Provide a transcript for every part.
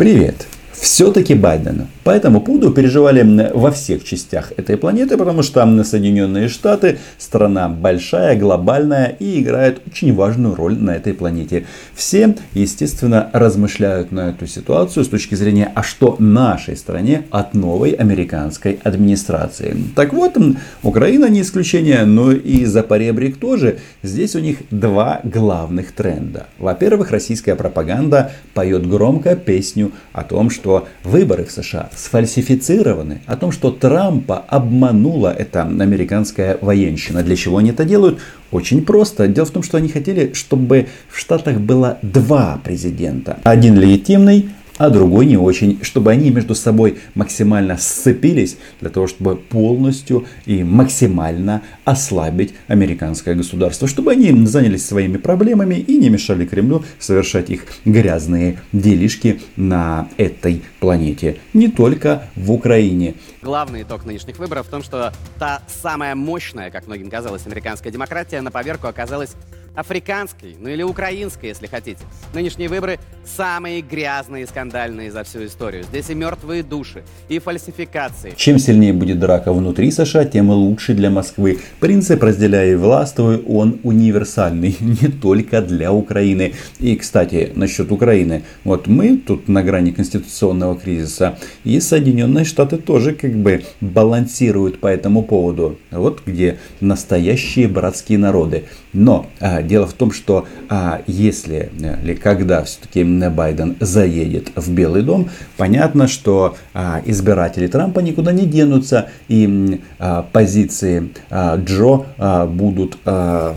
Привет! Все-таки Байден. По этому поводу переживали во всех частях этой планеты, потому что Соединенные Штаты страна большая, глобальная и играет очень важную роль на этой планете. Все, естественно, размышляют на эту ситуацию с точки зрения, а что нашей стране от новой американской администрации. Так вот, Украина не исключение, но и Запоребрик тоже. Здесь у них два главных тренда. Во-первых, российская пропаганда поет громко песню о том, что выборы в США сфальсифицированы, о том, что Трампа обманула эта американская военщина. Для чего они это делают? Очень просто. Дело в том, что они хотели, чтобы в Штатах было два президента. Один легитимный, а другой не очень, чтобы они между собой максимально сцепились для того, чтобы полностью и максимально ослабить американское государство, чтобы они занялись своими проблемами и не мешали Кремлю совершать их грязные делишки на этой планете, не только в Украине. Главный итог нынешних выборов в том, что та самая мощная, как многим казалось, американская демократия на поверку оказалась африканской, ну или украинской, если хотите. Нынешние выборы самые грязные и скандальные за всю историю. Здесь и мертвые души, и фальсификации. Чем сильнее будет драка внутри США, тем лучше для Москвы. Принцип «разделяй и властвуй» он универсальный, не только для Украины. И, кстати, насчет Украины. Вот мы тут на грани конституционного кризиса, и Соединенные Штаты тоже как бы балансируют по этому поводу. Вот где настоящие братские народы. Но а, дело в том, что а, если э, или когда все-таки Байден заедет в Белый дом, понятно, что а, избиратели Трампа никуда не денутся, и а, позиции а, Джо а, будут а,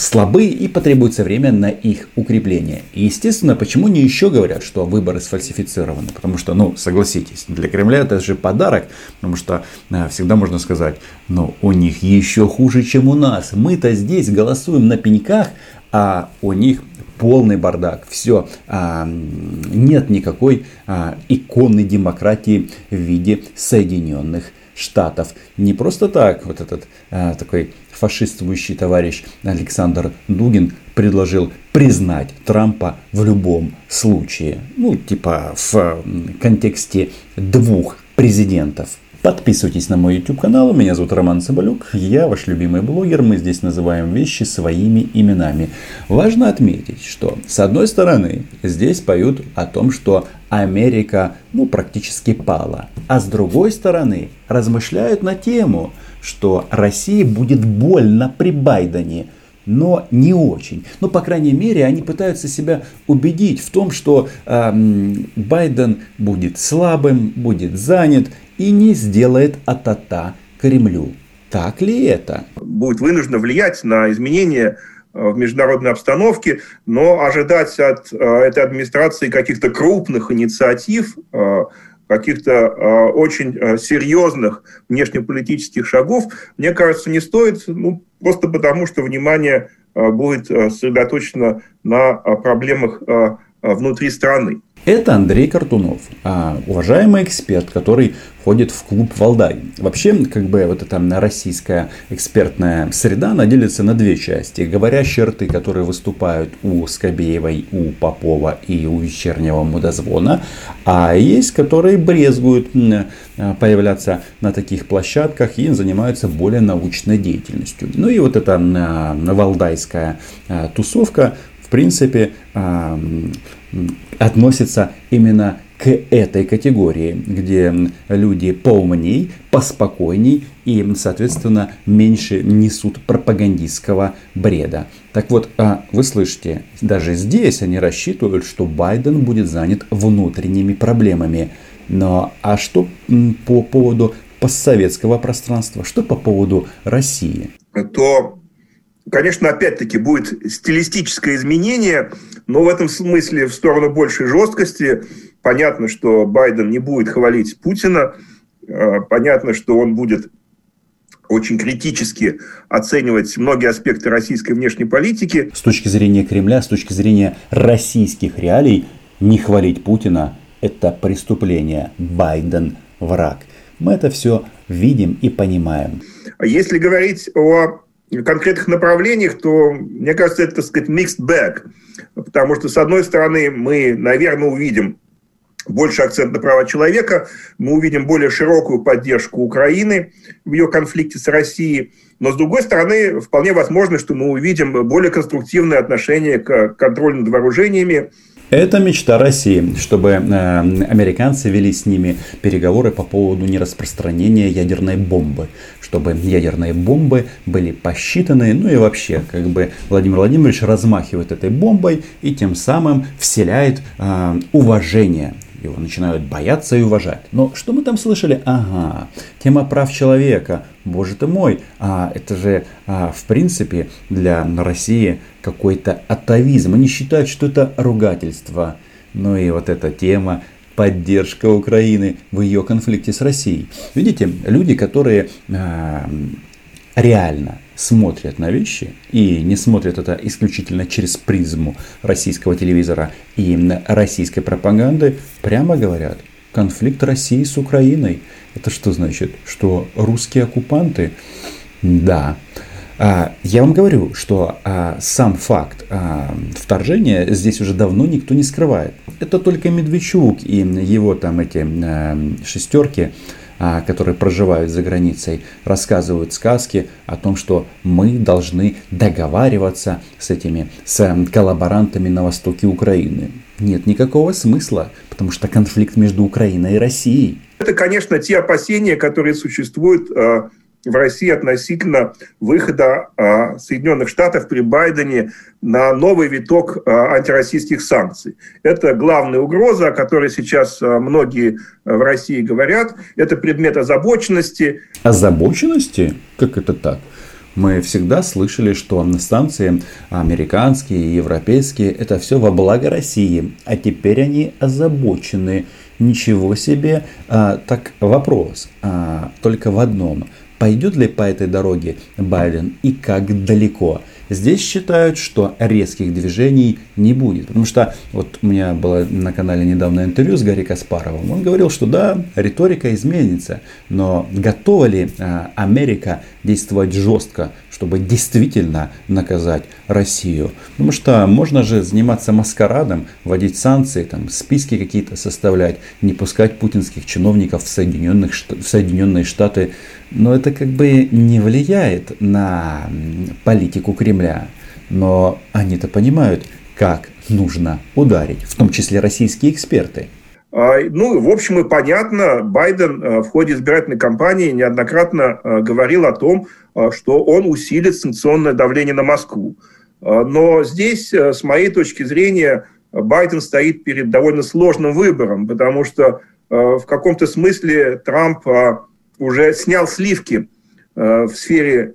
слабы и потребуется время на их укрепление. И естественно, почему не еще говорят, что выборы сфальсифицированы? Потому что, ну, согласитесь, для Кремля это же подарок, потому что а, всегда можно сказать, но у них еще хуже, чем у нас. Мы-то здесь голосуем на пеньках, а у них полный бардак. Все, а, нет никакой а, иконной демократии в виде Соединенных Штатов. Не просто так вот этот а, такой фашистствующий товарищ Александр Дугин предложил признать Трампа в любом случае. Ну, типа в контексте двух президентов. Подписывайтесь на мой YouTube канал. Меня зовут Роман Соболюк. Я ваш любимый блогер. Мы здесь называем вещи своими именами. Важно отметить, что с одной стороны здесь поют о том, что Америка ну, практически пала. А с другой стороны размышляют на тему, что России будет больно при Байдене но не очень. Но, по крайней мере, они пытаются себя убедить в том, что э, Байден будет слабым, будет занят и не сделает атата Кремлю. Так ли это? Будет вынуждено влиять на изменения э, в международной обстановке, но ожидать от э, этой администрации каких-то крупных инициатив, э, каких-то очень серьезных внешнеполитических шагов, мне кажется, не стоит, ну, просто потому что внимание будет сосредоточено на проблемах внутри страны. Это Андрей Картунов, а, уважаемый эксперт, который входит в клуб Валдай. Вообще, как бы вот эта российская экспертная среда, она делится на две части. Говорящие рты, которые выступают у Скобеевой, у Попова и у вечернего мудозвона. А есть, которые брезгуют появляться на таких площадках и занимаются более научной деятельностью. Ну и вот эта валдайская а, тусовка, принципе, относится именно к этой категории, где люди поумней, поспокойней и, соответственно, меньше несут пропагандистского бреда. Так вот, а, вы слышите, даже здесь они рассчитывают, что Байден будет занят внутренними проблемами. Но а что по поводу постсоветского пространства, что по поводу России? То Конечно, опять-таки будет стилистическое изменение, но в этом смысле в сторону большей жесткости. Понятно, что Байден не будет хвалить Путина. Э, понятно, что он будет очень критически оценивать многие аспекты российской внешней политики. С точки зрения Кремля, с точки зрения российских реалий, не хвалить Путина – это преступление. Байден – враг. Мы это все видим и понимаем. Если говорить о конкретных направлениях, то, мне кажется, это, так сказать, mixed bag. Потому что, с одной стороны, мы, наверное, увидим больше акцент на права человека, мы увидим более широкую поддержку Украины в ее конфликте с Россией. Но, с другой стороны, вполне возможно, что мы увидим более конструктивное отношение к контролю над вооружениями, это мечта России, чтобы э, американцы вели с ними переговоры по поводу нераспространения ядерной бомбы, чтобы ядерные бомбы были посчитаны, ну и вообще, как бы Владимир Владимирович размахивает этой бомбой и тем самым вселяет э, уважение его начинают бояться и уважать. Но что мы там слышали? Ага, тема прав человека. Боже ты мой, а это же а, в принципе для России какой-то атовизм. Они считают, что это ругательство. Ну и вот эта тема поддержка Украины в ее конфликте с Россией. Видите, люди, которые а, реально смотрят на вещи и не смотрят это исключительно через призму российского телевизора и российской пропаганды, прямо говорят, конфликт России с Украиной. Это что значит? Что русские оккупанты? Да. А, я вам говорю, что а, сам факт а, вторжения здесь уже давно никто не скрывает. Это только Медведчук и его там эти шестерки которые проживают за границей, рассказывают сказки о том, что мы должны договариваться с этими с коллаборантами на востоке Украины. Нет никакого смысла, потому что конфликт между Украиной и Россией. Это, конечно, те опасения, которые существуют а, в России относительно выхода а, Соединенных Штатов при Байдене на новый виток а, антироссийских санкций. Это главная угроза, о которой сейчас а, многие в России говорят. Это предмет озабоченности. Озабоченности? Как это так? Мы всегда слышали, что санкции американские и европейские это все во благо России, а теперь они озабочены. Ничего себе. А, так вопрос а, только в одном. Пойдет ли по этой дороге Байден и как далеко? Здесь считают, что резких движений не будет. Потому что вот у меня было на канале недавно интервью с Гарри Каспаровым. Он говорил, что да, риторика изменится. Но готова ли а, Америка действовать жестко, чтобы действительно наказать Россию? Потому что можно же заниматься маскарадом, вводить санкции, там, списки какие-то составлять, не пускать путинских чиновников в, Соединенных, в Соединенные Штаты. Но это как бы не влияет на политику Кремля. Но они-то понимают, как нужно ударить, в том числе российские эксперты. А, ну, в общем и понятно, Байден э, в ходе избирательной кампании неоднократно э, говорил о том, э, что он усилит санкционное давление на Москву. Но здесь, с моей точки зрения, Байден стоит перед довольно сложным выбором, потому что в каком-то смысле Трамп уже снял сливки в сфере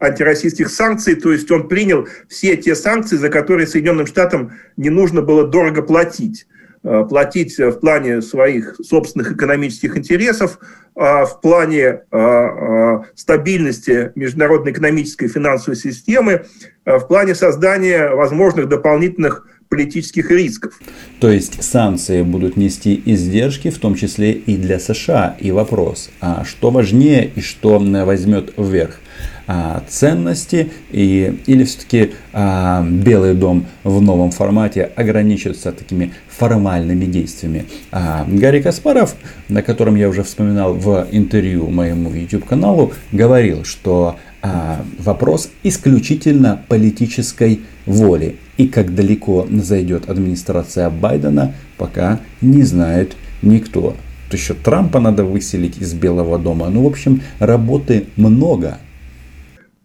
антироссийских санкций, то есть он принял все те санкции, за которые Соединенным Штатам не нужно было дорого платить. Э, платить в плане своих собственных экономических интересов, а в плане э, э, стабильности международной экономической и финансовой системы, в плане создания возможных дополнительных политических рисков. То есть санкции будут нести издержки, в том числе и для США. И вопрос, а что важнее и что возьмет вверх? А, ценности и, или все-таки а, Белый дом в новом формате ограничится такими формальными действиями. А, Гарри Каспаров, на котором я уже вспоминал в интервью моему YouTube каналу, говорил, что а, вопрос исключительно политической воли. И как далеко зайдет администрация Байдена, пока не знает никто. То еще Трампа надо выселить из Белого дома. Ну, в общем, работы много.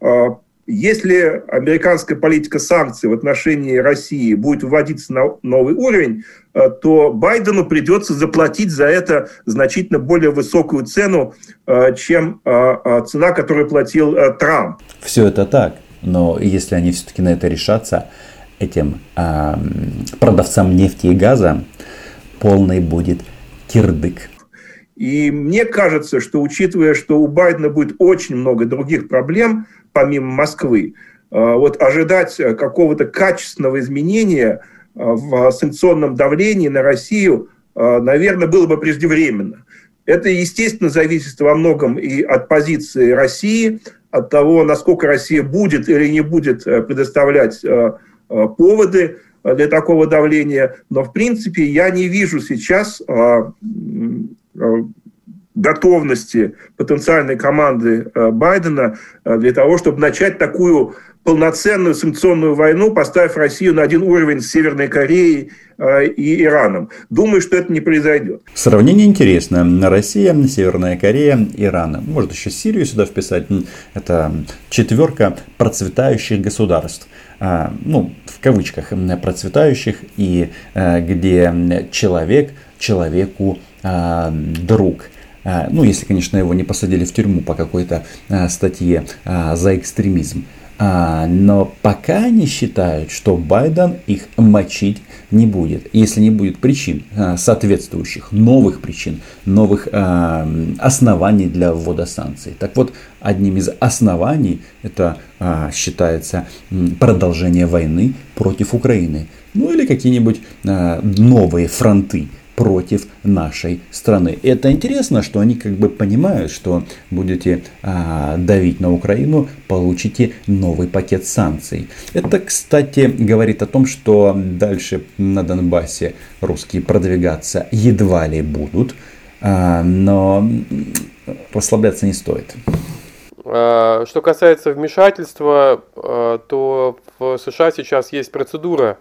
А, если американская политика санкций в отношении России будет вводиться на новый уровень, а, то Байдену придется заплатить за это значительно более высокую цену, а, чем цена, которую платил Трамп. Все это так, но если они все-таки на это решатся, этим продавцам нефти и газа полный будет кирдык. И мне кажется, что учитывая, что у Байдена будет очень много других проблем, помимо Москвы, э, вот ожидать какого-то качественного изменения э, в санкционном давлении на Россию, э, наверное, было бы преждевременно. Это, естественно, зависит во многом и от позиции России, от того, насколько Россия будет или не будет предоставлять поводы для такого давления, но в принципе я не вижу сейчас готовности потенциальной команды Байдена для того, чтобы начать такую полноценную санкционную войну, поставив Россию на один уровень с Северной Кореей э, и Ираном. Думаю, что это не произойдет. Сравнение интересно. Россия, Северная Корея, Иран. Может еще Сирию сюда вписать. Это четверка процветающих государств. А, ну, в кавычках, процветающих, и э, где человек человеку а, друг. А, ну, если, конечно, его не посадили в тюрьму по какой-то статье за экстремизм. А, но пока они считают, что Байден их мочить не будет, если не будет причин а, соответствующих, новых причин, новых а, оснований для ввода санкций. Так вот, одним из оснований это считается продолжение войны против Украины. Ну или какие-нибудь новые фронты против нашей страны. Это интересно, что они как бы понимают, что будете а, давить на Украину, получите новый пакет санкций. Это, кстати, говорит о том, что дальше на Донбассе русские продвигаться едва ли будут, а, но расслабляться не стоит. А, что касается вмешательства, а, то в США сейчас есть процедура,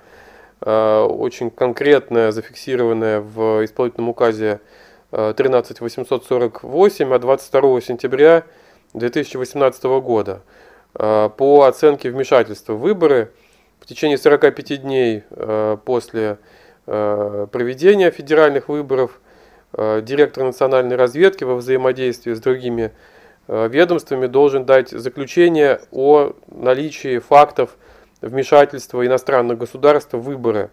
очень конкретная, зафиксированная в исполнительном указе 13848 от 22 сентября 2018 года. Э, по оценке вмешательства в выборы в течение 45 дней э, после проведения федеральных выборов директор национальной разведки во взаимодействии с другими ведомствами должен дать заключение о наличии фактов вмешательства иностранных государств в выборы.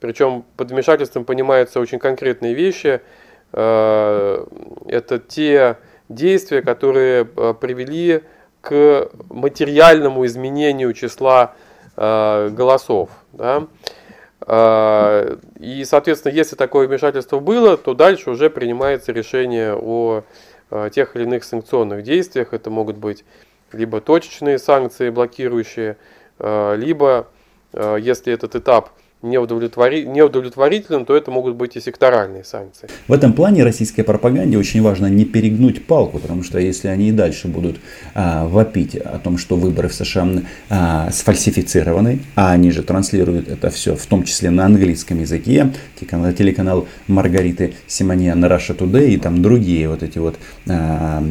Причем под вмешательством понимаются очень конкретные вещи. Э, это те действия, которые э, привели к материальному изменению числа э, голосов. Да? И, соответственно, если такое вмешательство было, то дальше уже принимается решение о тех или иных санкционных действиях. Это могут быть либо точечные санкции, блокирующие либо, э, если этот этап не, удовлетвори... не удовлетворителен, то это могут быть и секторальные санкции. В этом плане российской пропаганде очень важно не перегнуть палку, потому что если они и дальше будут а, вопить о том, что выборы в США а, сфальсифицированы, а они же транслируют это все, в том числе на английском языке, телеканал, телеканал Маргариты Симоньян Russia Today и там другие вот эти вот а,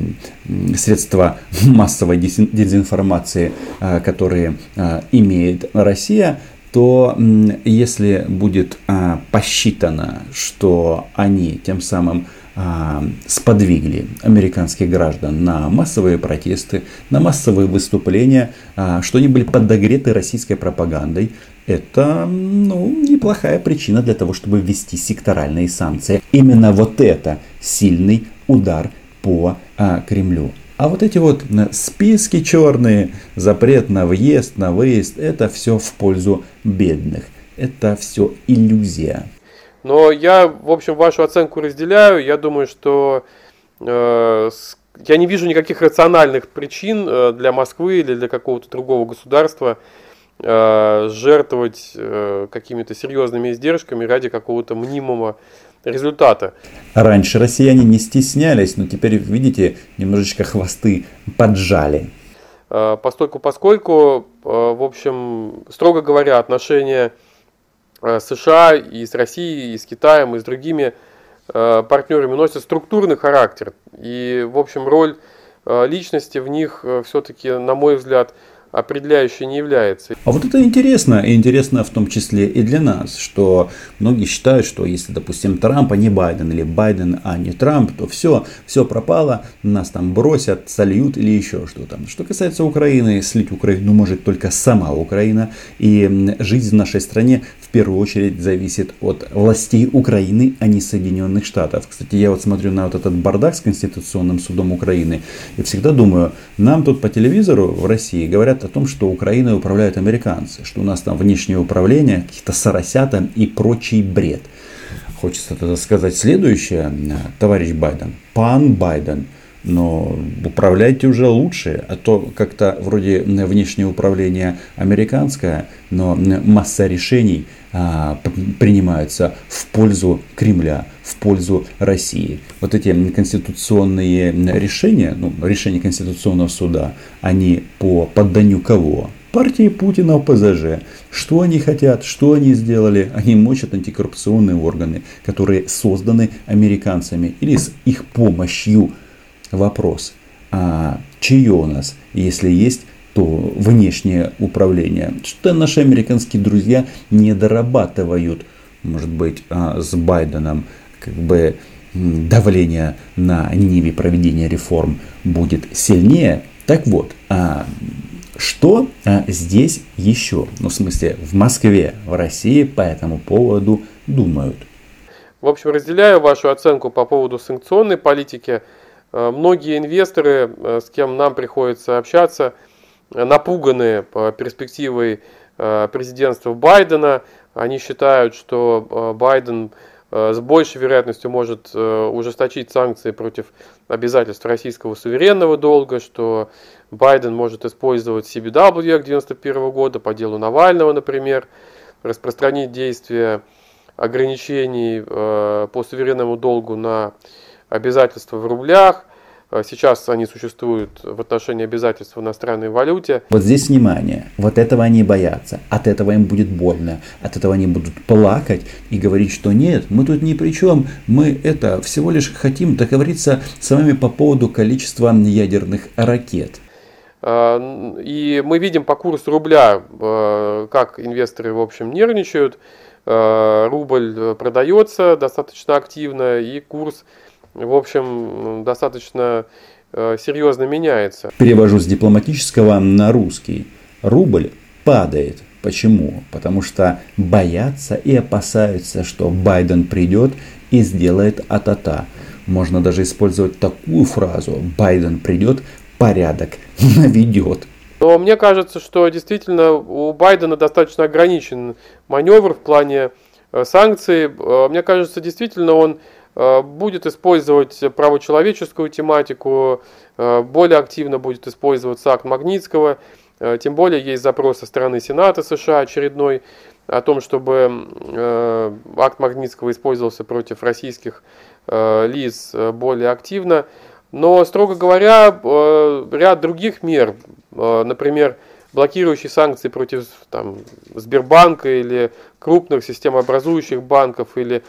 средства массовой дезинформации, а, которые а, имеет Россия, то если будет а, посчитано, что они тем самым а, сподвигли американских граждан на массовые протесты, на массовые выступления, а, что они были подогреты российской пропагандой, это ну, неплохая причина для того, чтобы ввести секторальные санкции. Именно вот это сильный удар по а, Кремлю. А вот эти вот э, списки черные, запрет на въезд, на выезд, это все в пользу бедных. Это все иллюзия. Но я, в общем, вашу оценку разделяю. Я думаю, что э, я не вижу никаких рациональных причин э, для Москвы или для какого-то другого государства э, жертвовать э, какими-то серьезными издержками ради какого-то мнимого результата. Раньше россияне не стеснялись, но теперь, видите, немножечко хвосты поджали. А, постольку, поскольку, а, в общем, строго говоря, отношения а, США и с Россией, и с Китаем, и с другими партнерами носят структурный характер. И, в общем, роль личности в них все-таки, на мой взгляд, определяющей не является. А вот это интересно, и интересно в том числе и для нас, что многие считают, что если, допустим, Трамп, а не Байден, или Байден, а не Трамп, то все, все пропало, нас там бросят, сольют или еще что-то. Что касается Украины, слить Украину может только сама Украина, и жизнь в нашей стране в первую очередь зависит от властей Украины, а не Соединенных Штатов. Кстати, я вот смотрю на вот этот бардак с Конституционным судом Украины, и всегда думаю, нам тут по телевизору в России говорят о том, что Украиной управляют американцы, что у нас там внешнее управление, какие-то соросята и прочий бред. Хочется тогда сказать следующее, товарищ Байден, пан Байден, но управляйте уже лучше, а то как-то вроде внешнее управление американское, но масса решений а, принимаются в пользу Кремля, в пользу России. Вот эти конституционные решения, ну, решения Конституционного суда, они по подданию кого? партии Путина ОПЗЖ. Что они хотят, что они сделали? Они мочат антикоррупционные органы, которые созданы американцами или с их помощью вопрос, а чье у нас, если есть, то внешнее управление. Что наши американские друзья не дорабатывают, может быть, а, с Байденом, как бы давление на ниве проведения реформ будет сильнее. Так вот, а, что а, здесь еще, ну в смысле в Москве, в России по этому поводу думают? В общем, разделяю вашу оценку по поводу санкционной политики. Э, многие инвесторы, э, с кем нам приходится общаться, э, напуганы перспективой президентства Байдена. Они считают, что Байден с большей вероятностью может ужесточить санкции против обязательств российского суверенного долга, что Байден может использовать CBW 91 года по делу Навального, например, распространить действия ограничений по суверенному долгу на обязательства в рублях. А сейчас они существуют в отношении обязательств в иностранной валюте. Вот здесь внимание. Вот этого они боятся. От этого им будет больно. От этого они будут плакать и говорить, что нет, мы тут ни при чем. Мы это всего лишь хотим договориться с вами по поводу количества ядерных ракет. А, и мы видим по курсу рубля, а, как инвесторы, в общем, нервничают. Рубль продается достаточно активно, и курс в общем, достаточно э, серьезно меняется. Перевожу с дипломатического на русский. Рубль падает. Почему? Потому что боятся и опасаются, что Байден придет и сделает атата. Можно даже использовать такую фразу. Байден придет, порядок наведет. Но мне кажется, что действительно у Байдена достаточно ограничен маневр в плане э, санкций. Э, мне кажется, действительно он будет использовать правочеловеческую тематику, э, более активно будет использоваться акт Магнитского, э, тем более есть запрос со стороны Сената США очередной о том, чтобы акт Магнитского использовался против российских лиц более активно. Но, строго говоря, ряд других мер, например, блокирующие санкции против там, Сбербанка или крупных системообразующих банков или Э,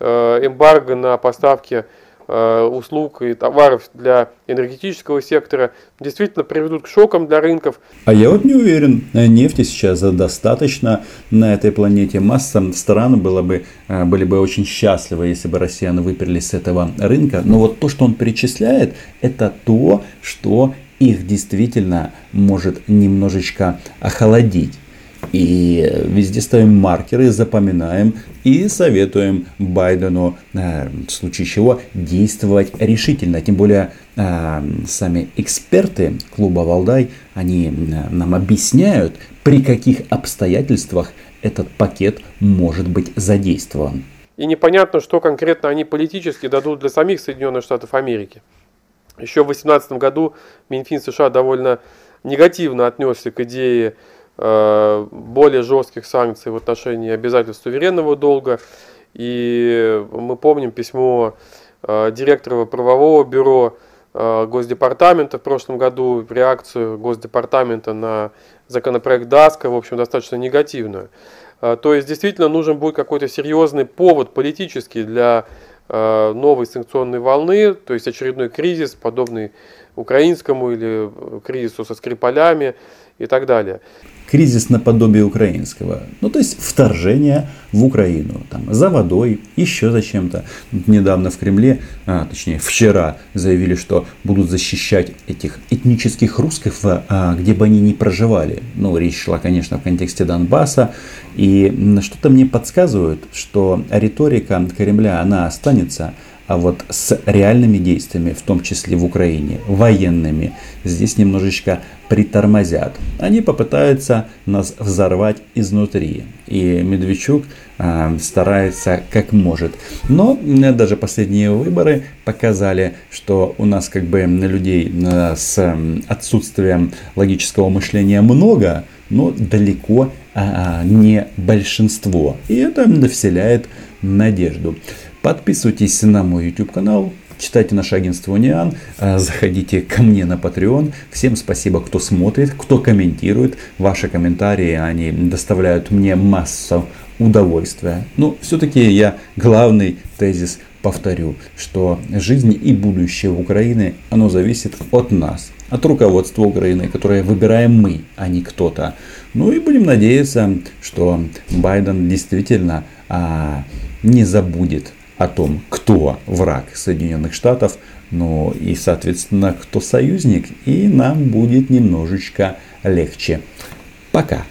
эмбарго на поставки э, услуг и товаров для энергетического сектора действительно приведут к шокам для рынков. А я вот не уверен, нефти сейчас достаточно на этой планете. Масса стран было бы, э, были бы очень счастливы, если бы россияне выперли с этого рынка. Но вот то, что он перечисляет, это то, что их действительно может немножечко охладить. И везде ставим маркеры, запоминаем и советуем Байдену, э, в случае чего, действовать решительно. Тем более, э, сами эксперты клуба Валдай, они э, нам объясняют, при каких обстоятельствах этот пакет может быть задействован. И непонятно, что конкретно они политически дадут для самих Соединенных Штатов Америки. Еще в 2018 году Минфин США довольно негативно отнесся к идее более жестких санкций в отношении обязательств суверенного долга. И мы помним письмо э, директора правового бюро э, Госдепартамента в прошлом году, реакцию Госдепартамента на законопроект ДАСКа, в общем, достаточно негативную. То есть, действительно, нужен будет какой-то серьезный повод политический для новой санкционной волны, то есть очередной кризис, подобный украинскому или кризису со Скрипалями и так далее кризис наподобие украинского. Ну, то есть вторжение в Украину. Там, за водой, еще за чем-то. Недавно в Кремле, а, точнее вчера, заявили, что будут защищать этих этнических русских, а, где бы они ни проживали. Ну, речь шла, конечно, в контексте Донбасса. И что-то мне подсказывает, что риторика Кремля, она останется А вот с реальными действиями, в том числе в Украине, военными, здесь немножечко притормозят. Они попытаются нас взорвать изнутри. И Медведчук э, старается как может. Но э, даже последние выборы показали, что у нас как бы людей э, с отсутствием логического мышления много, но далеко а, не большинство. И это вселяет надежду. Подписывайтесь на мой YouTube канал, читайте наше агентство Униан, а, заходите ко мне на Patreon. Всем спасибо, кто смотрит, кто комментирует. Ваши комментарии, они доставляют мне массу удовольствия. Но все-таки я главный тезис повторю, что жизнь и будущее Украины, оно зависит от нас, от руководства Украины, которое выбираем мы, а не кто-то. Ну и будем надеяться, что Байден действительно а, не забудет о том, кто враг Соединенных Штатов, но и, соответственно, кто союзник, и нам будет немножечко легче. Пока.